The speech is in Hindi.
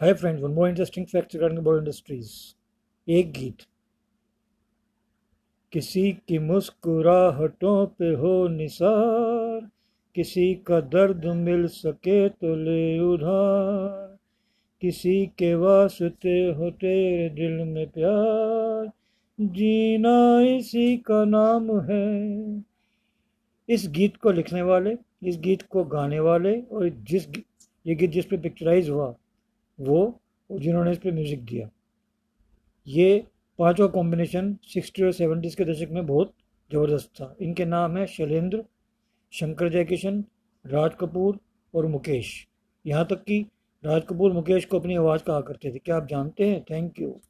Hi friends one more interesting fact regarding Bollywood industries एक गीत। किसी की मुस्कुराहटों पे हो निसार, किसी का दर्द मिल सके तो ले उधार, किसी के वास्ते हो तेरे दिल में प्यार, जीना इसी का नाम है। इस गीत को लिखने वाले, इस गीत को गाने वाले और जिस ये गीत जिस पे पिक्चराइज हुआ वो और जिन्होंने इस पर म्यूज़िक दिया। ये पाँचों कॉम्बिनेशन सिक्सटी और सेवेंटीज़ के दशक में बहुत ज़बरदस्त था। इनके नाम है शैलेंद्र, शंकर जयकिशन, राज कपूर और मुकेश। यहाँ तक कि राज कपूर, मुकेश को अपनी आवाज़ कहा करते थे। क्या आप जानते हैं? Thank you